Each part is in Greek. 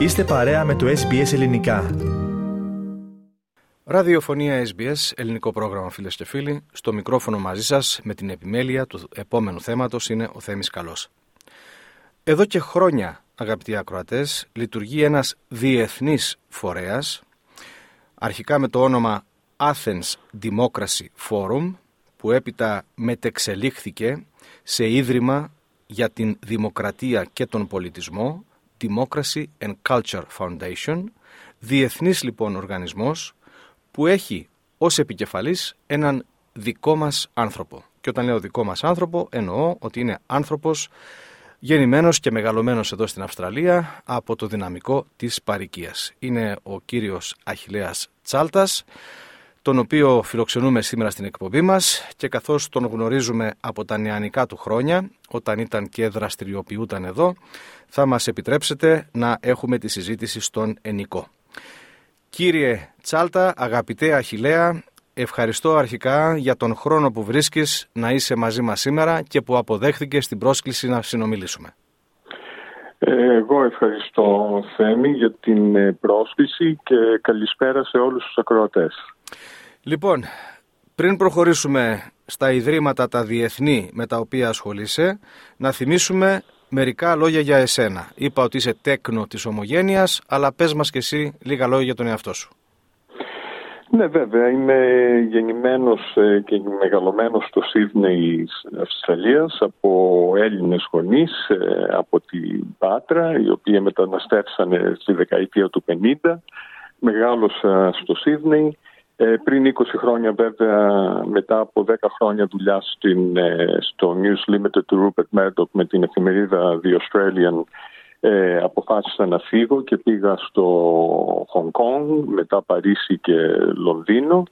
Είστε παρέα με το SBS Ελληνικά. Ραδιοφωνία SBS, ελληνικό πρόγραμμα φίλες και φίλοι. Στο μικρόφωνο μαζί σας με την επιμέλεια του επόμενου θέματος είναι ο Θέμης Καλός. Εδώ και χρόνια, αγαπητοί ακροατές, λειτουργεί ένας διεθνής φορέας, αρχικά με το όνομα Athens Democracy Forum, που έπειτα μετεξελίχθηκε σε ίδρυμα για την δημοκρατία και τον πολιτισμό, Democracy and Culture Foundation, διεθνής λοιπόν οργανισμός που έχει ως επικεφαλής έναν δικό μας άνθρωπο. Και όταν λέω δικό μας άνθρωπο εννοώ ότι είναι άνθρωπος γεννημένος και μεγαλωμένος εδώ στην Αυστραλία από το δυναμικό της παρικίας. Είναι ο κύριος Αχιλέας Τσάλτας, τον οποίο φιλοξενούμε σήμερα στην εκπομπή μας και καθώς τον γνωρίζουμε από τα νεανικά του χρόνια, όταν ήταν και δραστηριοποιούταν εδώ, θα μας επιτρέψετε να έχουμε τη συζήτηση στον Ενικό. Κύριε Τσάλτα, αγαπητέ Αχιλέα, ευχαριστώ αρχικά για τον χρόνο που βρίσκεις να είσαι μαζί μας σήμερα και που αποδέχθηκες την πρόσκληση να συνομιλήσουμε. Εγώ ευχαριστώ Θέμη για την πρόσκληση και καλησπέρα σε όλους τους ακροατές. Λοιπόν, πριν προχωρήσουμε στα ιδρύματα τα διεθνή με τα οποία ασχολείσαι, να θυμίσουμε μερικά λόγια για εσένα. Είπα ότι είσαι τέκνο της ομογένειας, αλλά πες μας και εσύ λίγα λόγια για τον εαυτό σου. Ναι βέβαια, είμαι γεννημένος ε, και μεγαλωμένος στο Σίδνεϊ Αυστραλίας από Έλληνες γονείς ε, από την Πάτρα, οι οποίοι μεταναστεύσανε στη δεκαετία του 50. Μεγάλωσα στο Σίδνεϊ ε, πριν 20 χρόνια βέβαια μετά από 10 χρόνια δουλειά στην, ε, στο News Limited του Rupert Murdoch με την εφημερίδα The Australian ε, αποφάσισα να φύγω και πήγα στο Hong Kong, μετά Παρίσι και Λονδίνο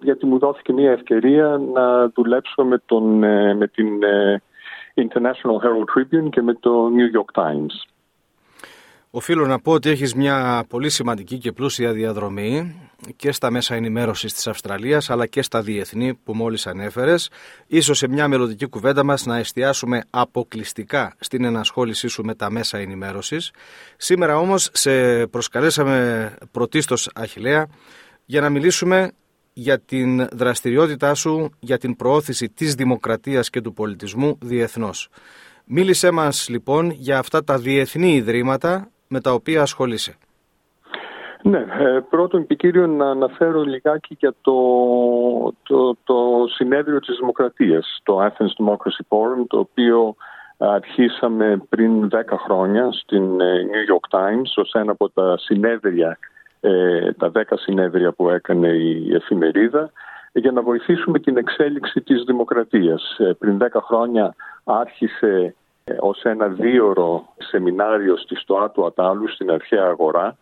γιατί μου δόθηκε μια ευκαιρία να δουλέψω με, τον, ε, με την International Herald Tribune και με το New York Times. Οφείλω να πω ότι έχεις μια πολύ σημαντική και πλούσια διαδρομή και στα μέσα ενημέρωσης της Αυστραλίας αλλά και στα διεθνή που μόλις ανέφερες. Ίσως σε μια μελλοντική κουβέντα μας να εστιάσουμε αποκλειστικά στην ενασχόλησή σου με τα μέσα ενημέρωσης. Σήμερα όμως σε προσκαλέσαμε πρωτίστως Αχιλέα για να μιλήσουμε για την δραστηριότητά σου για την προώθηση της δημοκρατίας και του πολιτισμού διεθνώς. Μίλησέ μας λοιπόν για αυτά τα διεθνή ιδρύματα με τα οποία ασχολείσαι; Ναι, ε, πρώτον και κύριο να αναφέρω λιγάκι για το, το, το συνέδριο της Δημοκρατίας, το Athens Democracy Forum, το οποίο αρχίσαμε πριν 10 χρόνια στην ε, New York Times ως ένα από τα συνέδρια, ε, τα 10 συνέδρια που έκανε η εφημερίδα για να βοηθήσουμε την εξέλιξη της δημοκρατίας. Πριν 10 χρόνια άρχισε ως ένα δίωρο σεμινάριο στη Στοά του Ατάλου στην αρχαία αγορά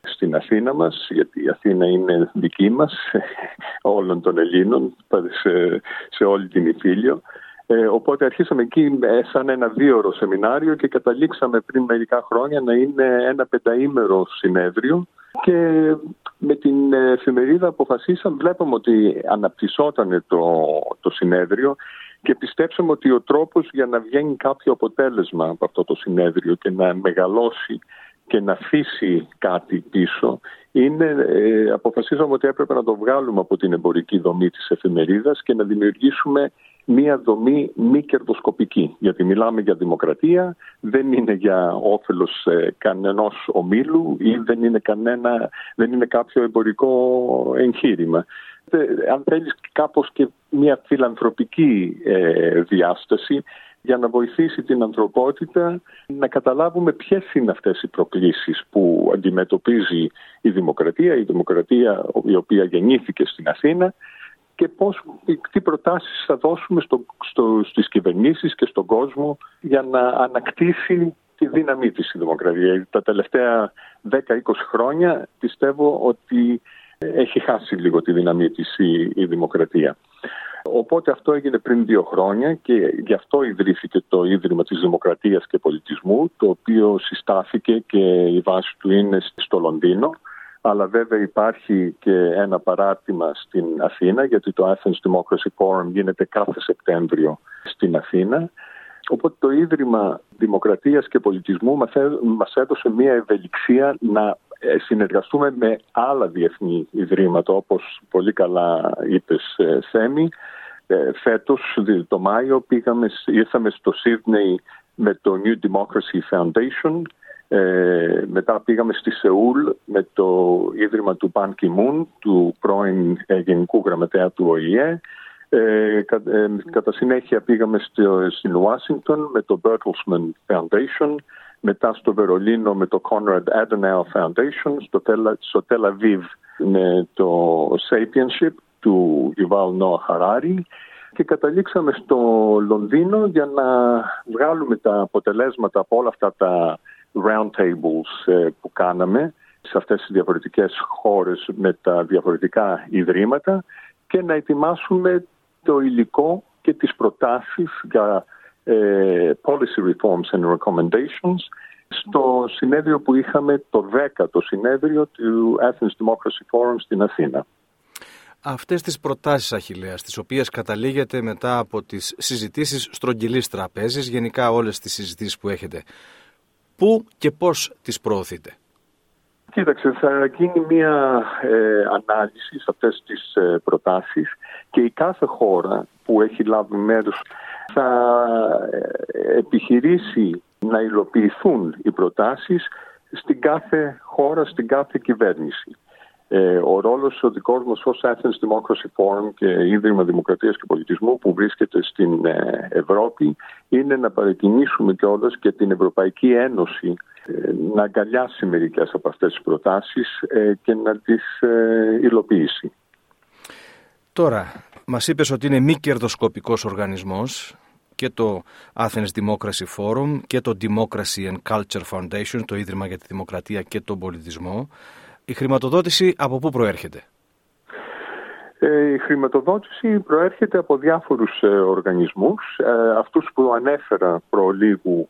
στην Αθήνα μας, γιατί η Αθήνα είναι δική μας, όλων των Ελλήνων, σε, σε όλη την Ιφίλιο. Ε, οπότε αρχίσαμε εκεί ε, σαν ένα δίωρο σεμινάριο και καταλήξαμε πριν μερικά χρόνια να είναι ένα πενταήμερο συνέδριο και με την εφημερίδα αποφασίσαμε, βλέπουμε ότι αναπτυσσόταν το, το συνέδριο και πιστέψαμε ότι ο τρόπος για να βγαίνει κάποιο αποτέλεσμα από αυτό το συνέδριο και να μεγαλώσει και να αφήσει κάτι πίσω είναι, ε, αποφασίσαμε ότι έπρεπε να το βγάλουμε από την εμπορική δομή της εφημερίδας και να δημιουργήσουμε μία δομή μη κερδοσκοπική. Γιατί μιλάμε για δημοκρατία, δεν είναι για όφελος ε, κανενός ομίλου ή δεν είναι, κανένα, δεν είναι κάποιο εμπορικό εγχείρημα. Ε, αν θέλεις κάπως και μια φιλανθρωπική ε, διάσταση για να βοηθήσει την ανθρωπότητα να καταλάβουμε ποιες είναι αυτές οι προκλήσεις που αντιμετωπίζει η δημοκρατία, η δημοκρατία η οποία γεννήθηκε στην Αθήνα και πώς, τι προτάσεις θα δώσουμε στο, στο, στις κυβερνήσεις και στον κόσμο για να ανακτήσει τη δύναμή της η δημοκρατία. Τα τελευταία 10-20 χρόνια πιστεύω ότι έχει χάσει λίγο τη δύναμή της η, δημοκρατία. Οπότε αυτό έγινε πριν δύο χρόνια και γι' αυτό ιδρύθηκε το Ίδρυμα της Δημοκρατίας και Πολιτισμού, το οποίο συστάθηκε και η βάση του είναι στο Λονδίνο. Αλλά βέβαια υπάρχει και ένα παράρτημα στην Αθήνα, γιατί το Athens Democracy Forum γίνεται κάθε Σεπτέμβριο στην Αθήνα. Οπότε το Ίδρυμα Δημοκρατίας και Πολιτισμού μας έδωσε μια ευελιξία να ε, συνεργαστούμε με άλλα διεθνή ιδρύματα όπως πολύ καλά είπες ε, Θέμη. Ε, φέτος το Μάιο πήγαμε, ήρθαμε στο Σίδνεϊ με το New Democracy Foundation. Μετά πήγαμε στη Σεούλ με το Ίδρυμα του Παν Κιμούν, του πρώην Γενικού Γραμματέα του ΟΗΕ. Ε, ε, κατά συνέχεια πήγαμε στο, στην Ουάσιγκτον με το Bertelsmann Foundation, μετά στο Βερολίνο με το Conrad Adenauer Foundation, στο, στο Tel Aviv με το Sapienship του Yuval Noah Harari και καταλήξαμε στο Λονδίνο για να βγάλουμε τα αποτελέσματα από όλα αυτά τα round tables ε, που κάναμε σε αυτές τις διαφορετικές χώρες με τα διαφορετικά ιδρύματα και να ετοιμάσουμε το υλικό και τις προτάσεις για ε, policy reforms and recommendations στο συνέδριο που είχαμε το 10ο συνέδριο του Athens Democracy Forum στην Αθήνα. Αυτές τις προτάσεις Αχιλέας, τις οποίες καταλήγετε μετά από τις συζητήσεις στρογγυλής τραπέζης, γενικά όλες τις συζητήσεις που έχετε, πού και πώς τις προωθείτε; Κοίταξε, θα γίνει μια ε, ανάλυση σε αυτές τις ε, προτάσεις και η κάθε χώρα που έχει λάβει μέρος θα ε, επιχειρήσει να υλοποιηθούν οι προτάσεις στην κάθε χώρα, στην κάθε κυβέρνηση. Ε, ο ρόλος ο δικός μας ως Athens Democracy Forum και Ίδρυμα Δημοκρατίας και Πολιτισμού που βρίσκεται στην ε, Ευρώπη είναι να παρακινήσουμε κιόλας και την Ευρωπαϊκή Ένωση ε, να αγκαλιάσει μερικές από αυτές τις προτάσεις και να τις υλοποιήσει. Τώρα, μας είπες ότι είναι μη κερδοσκοπικός οργανισμός και το Athens Democracy Forum και το Democracy and Culture Foundation, το Ίδρυμα για τη Δημοκρατία και τον Πολιτισμό. Η χρηματοδότηση από πού προέρχεται; Ε, η χρηματοδότηση προέρχεται από διάφορους ε, οργανισμούς. Ε, αυτούς που ανέφερα προλίγου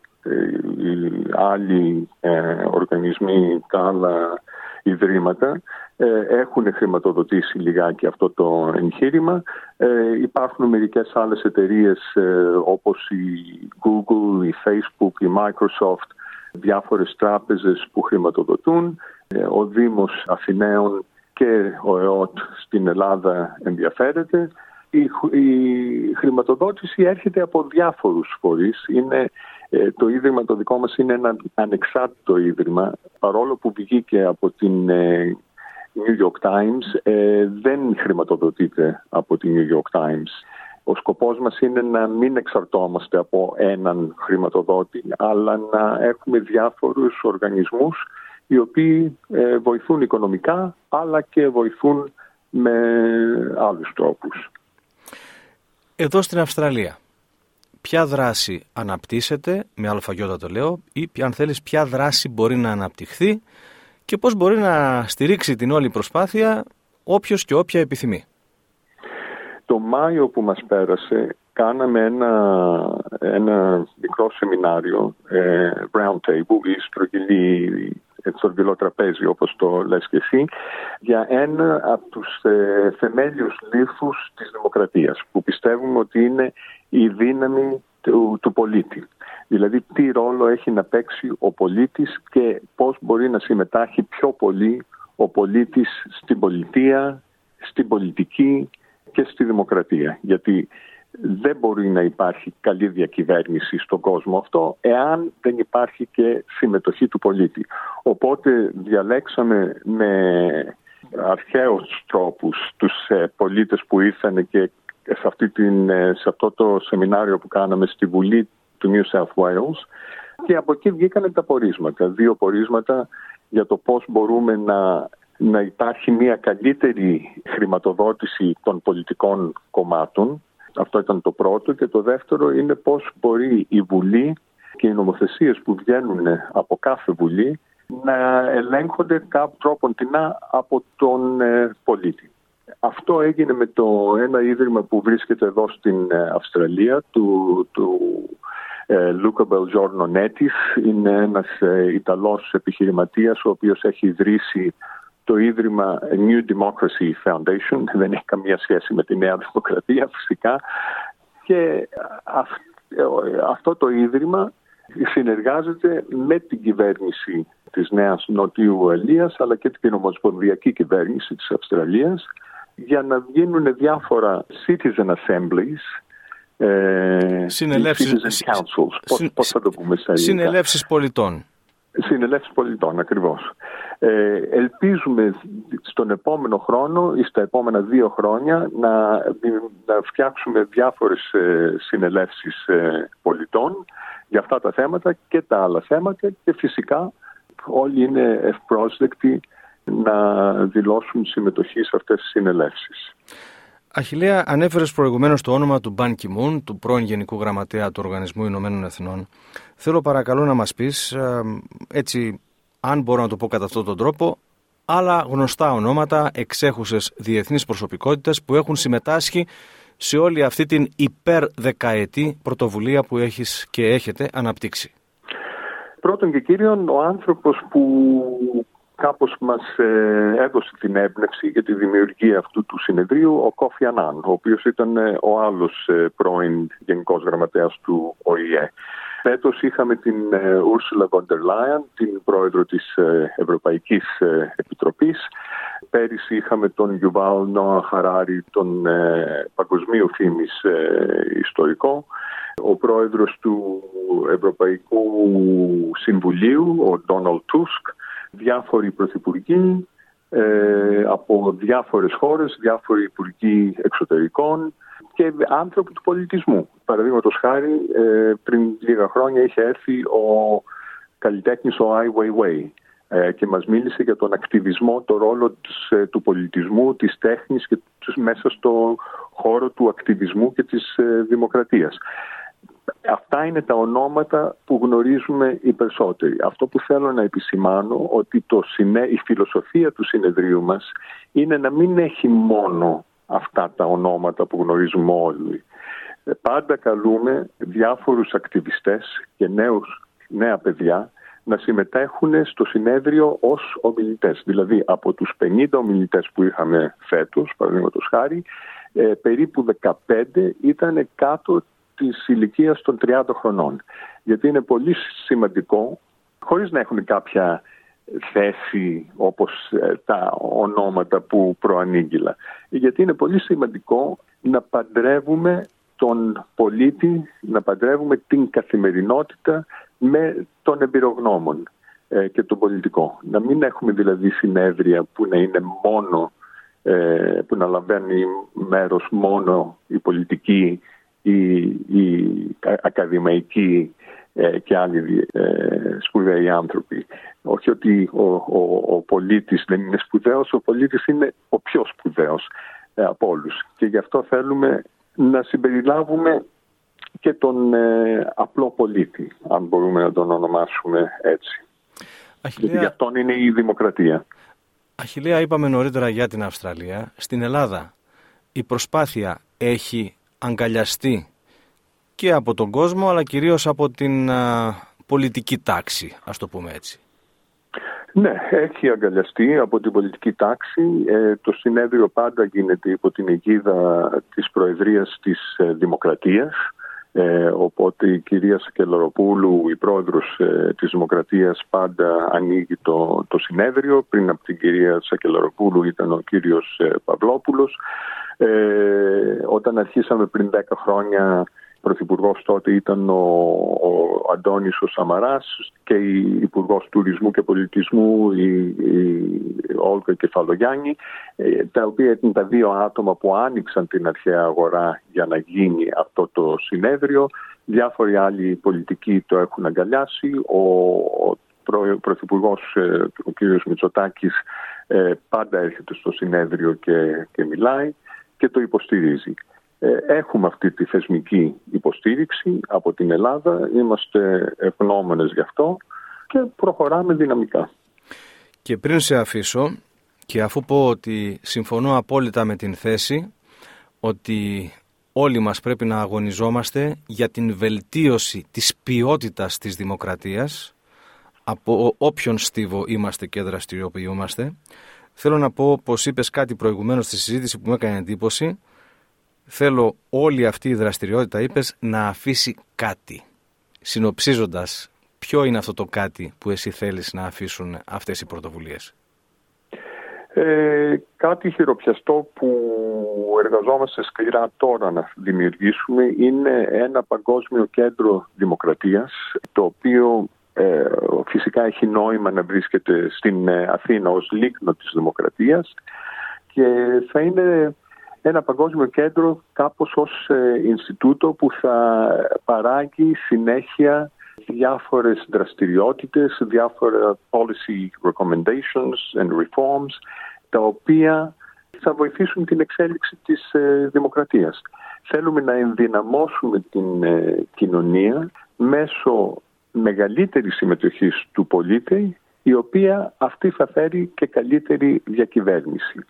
οι άλλοι οργανισμοί, τα άλλα ιδρύματα έχουν χρηματοδοτήσει λιγάκι αυτό το εγχείρημα. υπάρχουν μερικές άλλες εταιρείες όπως η Google, η Facebook, η Microsoft, διάφορες τράπεζες που χρηματοδοτούν. Ε, ο Δήμος Αθηναίων και ο ΕΟΤ στην Ελλάδα ενδιαφέρεται. Η, χρηματοδότηση έρχεται από διάφορους φορείς. Είναι, ε, το ίδρυμα το δικό μας είναι ένα ανεξάρτητο ίδρυμα. Παρόλο που βγήκε από την ε, New York Times, δεν χρηματοδοτείται από την New York Times. Ο σκοπός μας είναι να μην εξαρτώμαστε από έναν χρηματοδότη, αλλά να έχουμε διάφορους οργανισμούς οι οποίοι ε, βοηθούν οικονομικά αλλά και βοηθούν με άλλους τρόπους. Εδώ στην Αυστραλία, ποια δράση αναπτύσσεται, με αλφαγιώτα το λέω, ή αν θέλεις ποια δράση μπορεί να αναπτυχθεί και πώς μπορεί να στηρίξει την όλη προσπάθεια όποιος και όποια επιθυμεί. Το Μάιο που μας πέρασε κάναμε ένα, ένα μικρό σεμινάριο, ε, round table, η στρογγυλή στρογγυλό τραπέζι όπως το λες και εσύ για ένα από τους ε, θεμέλιους λήθους της δημοκρατίας που πιστεύουμε ότι είναι η δύναμη του, του πολίτη. Δηλαδή τι ρόλο έχει να παίξει ο πολίτης και πώς μπορεί να συμμετάχει πιο πολύ ο πολίτης στην πολιτεία, στην πολιτική και στη δημοκρατία. Γιατί δεν μπορεί να υπάρχει καλή διακυβέρνηση στον κόσμο αυτό εάν δεν υπάρχει και συμμετοχή του πολίτη. Οπότε διαλέξαμε με αρχαίους τρόπους τους ε, πολίτες που ήρθαν και σε, αυτή την, ε, σε αυτό το σεμινάριο που κάναμε στη Βουλή του New South Wales και από εκεί βγήκαν τα πορίσματα, δύο πορίσματα για το πώς μπορούμε να να υπάρχει μια καλύτερη χρηματοδότηση των πολιτικών κομμάτων αυτό ήταν το πρώτο. Και το δεύτερο είναι πώς μπορεί η Βουλή και οι νομοθεσίες που βγαίνουν από κάθε Βουλή να ελέγχονται κάπου τρόπον τεινά από τον ε, πολίτη. Αυτό έγινε με το ένα ίδρυμα που βρίσκεται εδώ στην ε, Αυστραλία, του, του ε, Λούκα Μπελζόρνο Νέτης. Είναι ένας Ιταλός επιχειρηματίας ο οποίος έχει ιδρύσει το Ίδρυμα New Democracy Foundation, δεν έχει καμία σχέση με τη Νέα Δημοκρατία φυσικά και αυτό το Ίδρυμα συνεργάζεται με την κυβέρνηση της Νέας Νοτιού Ελίας αλλά και την ομοσπονδιακή κυβέρνηση της Αυστραλίας για να γίνουν διάφορα citizen assemblies ε, συνελεύσεις, councils. Πώς, θα το πούμε σε Συνελεύσεις πολιτών. Συνελεύσεις πολιτών, ακριβώς. Ε, ελπίζουμε στον επόμενο χρόνο ή στα επόμενα δύο χρόνια να, να φτιάξουμε διάφορες ε, συνελεύσεις ε, πολιτών για αυτά τα θέματα και τα άλλα θέματα και φυσικά όλοι είναι ευπρόσδεκτοι να δηλώσουν συμμετοχή σε αυτές τις συνελεύσεις. Αχιλέα, ανέφερες προηγουμένως το όνομα του Μπαν Κιμούν, του πρώην Γενικού Γραμματέα του Οργανισμού Ηνωμένων Εθνών. Θέλω παρακαλώ να μας πεις, ε, έτσι αν μπορώ να το πω κατά αυτόν τον τρόπο, άλλα γνωστά ονόματα, εξέχουσες διεθνείς προσωπικότητες που έχουν συμμετάσχει σε όλη αυτή την υπερδεκαετή πρωτοβουλία που έχεις και έχετε αναπτύξει. Πρώτον και κύριον, ο άνθρωπος που κάπως μας ε, έδωσε την έμπνευση για τη δημιουργία αυτού του συνεδρίου ο Κόφι Ανάν, ο οποίος ήταν ε, ο άλλος ε, πρώην Γενικός Γραμματέας του ΟΗΕ. Φέτος είχαμε την Ursula von der Leyen, την πρόεδρο της Ευρωπαϊκής Επιτροπής. Πέρυσι είχαμε τον Γιουβάλ Νόα Χαράρη, τον παγκοσμίου φήμης ιστορικό. Ο πρόεδρος του Ευρωπαϊκού Συμβουλίου, ο Ντόναλτ Τούσκ, διάφοροι πρωθυπουργοί ε, από διάφορες χώρες, διάφοροι υπουργοί εξωτερικών και άνθρωποι του πολιτισμού. Παραδείγματος χάρη, ε, πριν λίγα χρόνια είχε έρθει ο καλλιτέχνης ο Ai Weiwei ε, και μας μίλησε για τον ακτιβισμό, το ρόλο ε, του πολιτισμού, της τέχνης και μέσα στο χώρο του ακτιβισμού και της δημοκρατίας. Αυτά είναι τα ονόματα που γνωρίζουμε οι περισσότεροι. Αυτό που θέλω να επισημάνω ότι το η φιλοσοφία του συνεδρίου μας είναι να μην έχει μόνο αυτά τα ονόματα που γνωρίζουμε όλοι. Ε, πάντα καλούμε διάφορους ακτιβιστές και νέους, νέα παιδιά να συμμετέχουν στο συνέδριο ως ομιλητές. Δηλαδή από τους 50 ομιλητές που είχαμε φέτος, παραδείγματος χάρη, ε, περίπου 15 ήταν κάτω της ηλικίας των 30 χρονών. Γιατί είναι πολύ σημαντικό, χωρίς να έχουν κάποια θέση όπως ε, τα ονόματα που προανήγγυλα. Γιατί είναι πολύ σημαντικό να παντρεύουμε τον πολίτη, να παντρεύουμε την καθημερινότητα με τον εμπειρογνώμων ε, και τον πολιτικό. Να μην έχουμε δηλαδή συνέδρια που να είναι μόνο, ε, που να λαμβάνει μέρος μόνο η πολιτική οι, οι ακαδημαϊκοί ε, και άλλοι ε, σπουδαίοι άνθρωποι. Όχι ότι ο, ο, ο πολίτης δεν είναι σπουδαίος, ο πολίτης είναι ο πιο σπουδαίος ε, από όλους. Και γι' αυτό θέλουμε να συμπεριλάβουμε και τον ε, απλό πολίτη, αν μπορούμε να τον ονομάσουμε έτσι. Αχιλία... Γιατί γι' αυτόν είναι η δημοκρατία. Αχιλία, είπαμε νωρίτερα για την Αυστραλία. Στην Ελλάδα η προσπάθεια έχει αγκαλιαστεί και από τον κόσμο αλλά κυρίως από την πολιτική τάξη, ας το πούμε έτσι. Ναι, έχει αγκαλιαστεί από την πολιτική τάξη. Ε, το συνέδριο πάντα γίνεται υπό την αιγίδα της Προεδρίας της ε, Δημοκρατίας. Ε, οπότε η κυρία Σακελαροπούλου, η πρόεδρος ε, της Δημοκρατίας, πάντα ανοίγει το, το συνέδριο. Πριν από την κυρία Σακελαροπούλου ήταν ο κύριος ε, Παυλόπουλος. Ε, όταν αρχίσαμε πριν 10 χρόνια Πρωθυπουργός τότε ήταν ο, ο Αντώνης ο Σαμαράς και η Υπουργός Τουρισμού και Πολιτισμού η, η Όλγα Κεφαλογιάννη ε, τα οποία ήταν τα δύο άτομα που άνοιξαν την αρχαία αγορά για να γίνει αυτό το συνέδριο. Διάφοροι άλλοι πολιτικοί το έχουν αγκαλιάσει. Ο, ο Πρωθυπουργός, ε, ο κ. Μητσοτάκης, πάντα έρχεται στο συνέδριο και, και μιλάει και το υποστηρίζει. Ε, έχουμε αυτή τη θεσμική υποστήριξη από την Ελλάδα, είμαστε ευγνώμενες γι' αυτό και προχωράμε δυναμικά. Και πριν σε αφήσω και αφού πω ότι συμφωνώ απόλυτα με την θέση ότι όλοι μας πρέπει να αγωνιζόμαστε για την βελτίωση της ποιότητας της δημοκρατίας από όποιον στίβο είμαστε και δραστηριοποιούμαστε θέλω να πω πως είπες κάτι προηγουμένως στη συζήτηση που μου έκανε εντύπωση Θέλω όλη αυτή η δραστηριότητα, είπες, να αφήσει κάτι. Συνοψίζοντας, ποιο είναι αυτό το κάτι που εσύ θέλεις να αφήσουν αυτές οι πρωτοβουλίες; Ε, κάτι χειροπιαστό που εργαζόμαστε σκληρά τώρα να δημιουργήσουμε είναι ένα παγκόσμιο κέντρο δημοκρατίας το οποίο ε, φυσικά έχει νόημα να βρίσκεται στην ε, Αθήνα ως λίκνο της δημοκρατίας και θα είναι ένα παγκόσμιο κέντρο κάπως ως ε, Ινστιτούτο που θα παράγει συνέχεια διάφορες δραστηριότητες, διάφορα policy recommendations and reforms τα οποία θα βοηθήσουν την εξέλιξη της ε, δημοκρατίας. Θέλουμε να ενδυναμώσουμε την ε, κοινωνία μέσω μεγαλύτερης συμμετοχής του πολίτη η οποία αυτή θα φέρει και καλύτερη διακυβέρνηση.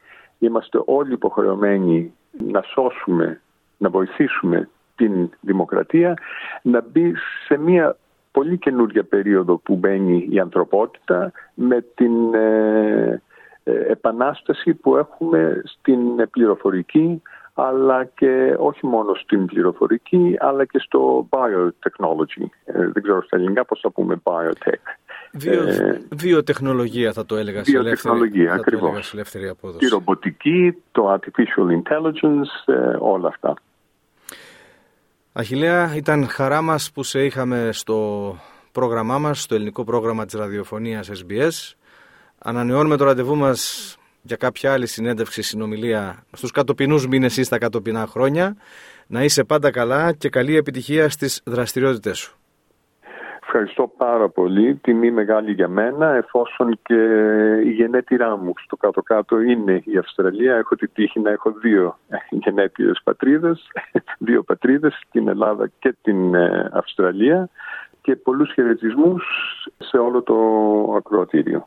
Είμαστε όλοι υποχρεωμένοι να σώσουμε, να βοηθήσουμε την δημοκρατία να μπει σε μια πολύ καινούργια περίοδο που μπαίνει η ανθρωπότητα με την ε, ε, επανάσταση που έχουμε στην πληροφορική αλλά και όχι μόνο στην πληροφορική αλλά και στο biotechnology. Ε, δεν ξέρω στα ελληνικά πώς θα πούμε biotech. Βιο, ε, βιοτεχνολογία θα το έλεγα βιοτεχνολογία, σε ακριβώς. ελεύθερη απόδοση. Η ρομποτική, το artificial intelligence, ε, όλα αυτά. Αχιλέα, ήταν χαρά μας που σε είχαμε στο πρόγραμμά μας, στο ελληνικό πρόγραμμα της ραδιοφωνίας SBS. Ανανεώνουμε το ραντεβού μας για κάποια άλλη συνέντευξη, συνομιλία στους κατοπινούς μήνες ή στα κατοπινά χρόνια. Να είσαι πάντα καλά και καλή επιτυχία στις δραστηριότητες σου. Ευχαριστώ πάρα πολύ. Τιμή μεγάλη για μένα, εφόσον και η γενέτειρά μου στο κάτω-κάτω είναι η Αυστραλία. Έχω την τύχη να έχω δύο γενέτειρες πατρίδες, δύο πατρίδες, την Ελλάδα και την ε, Αυστραλία και πολλούς χαιρετισμούς σε όλο το ακροατήριο.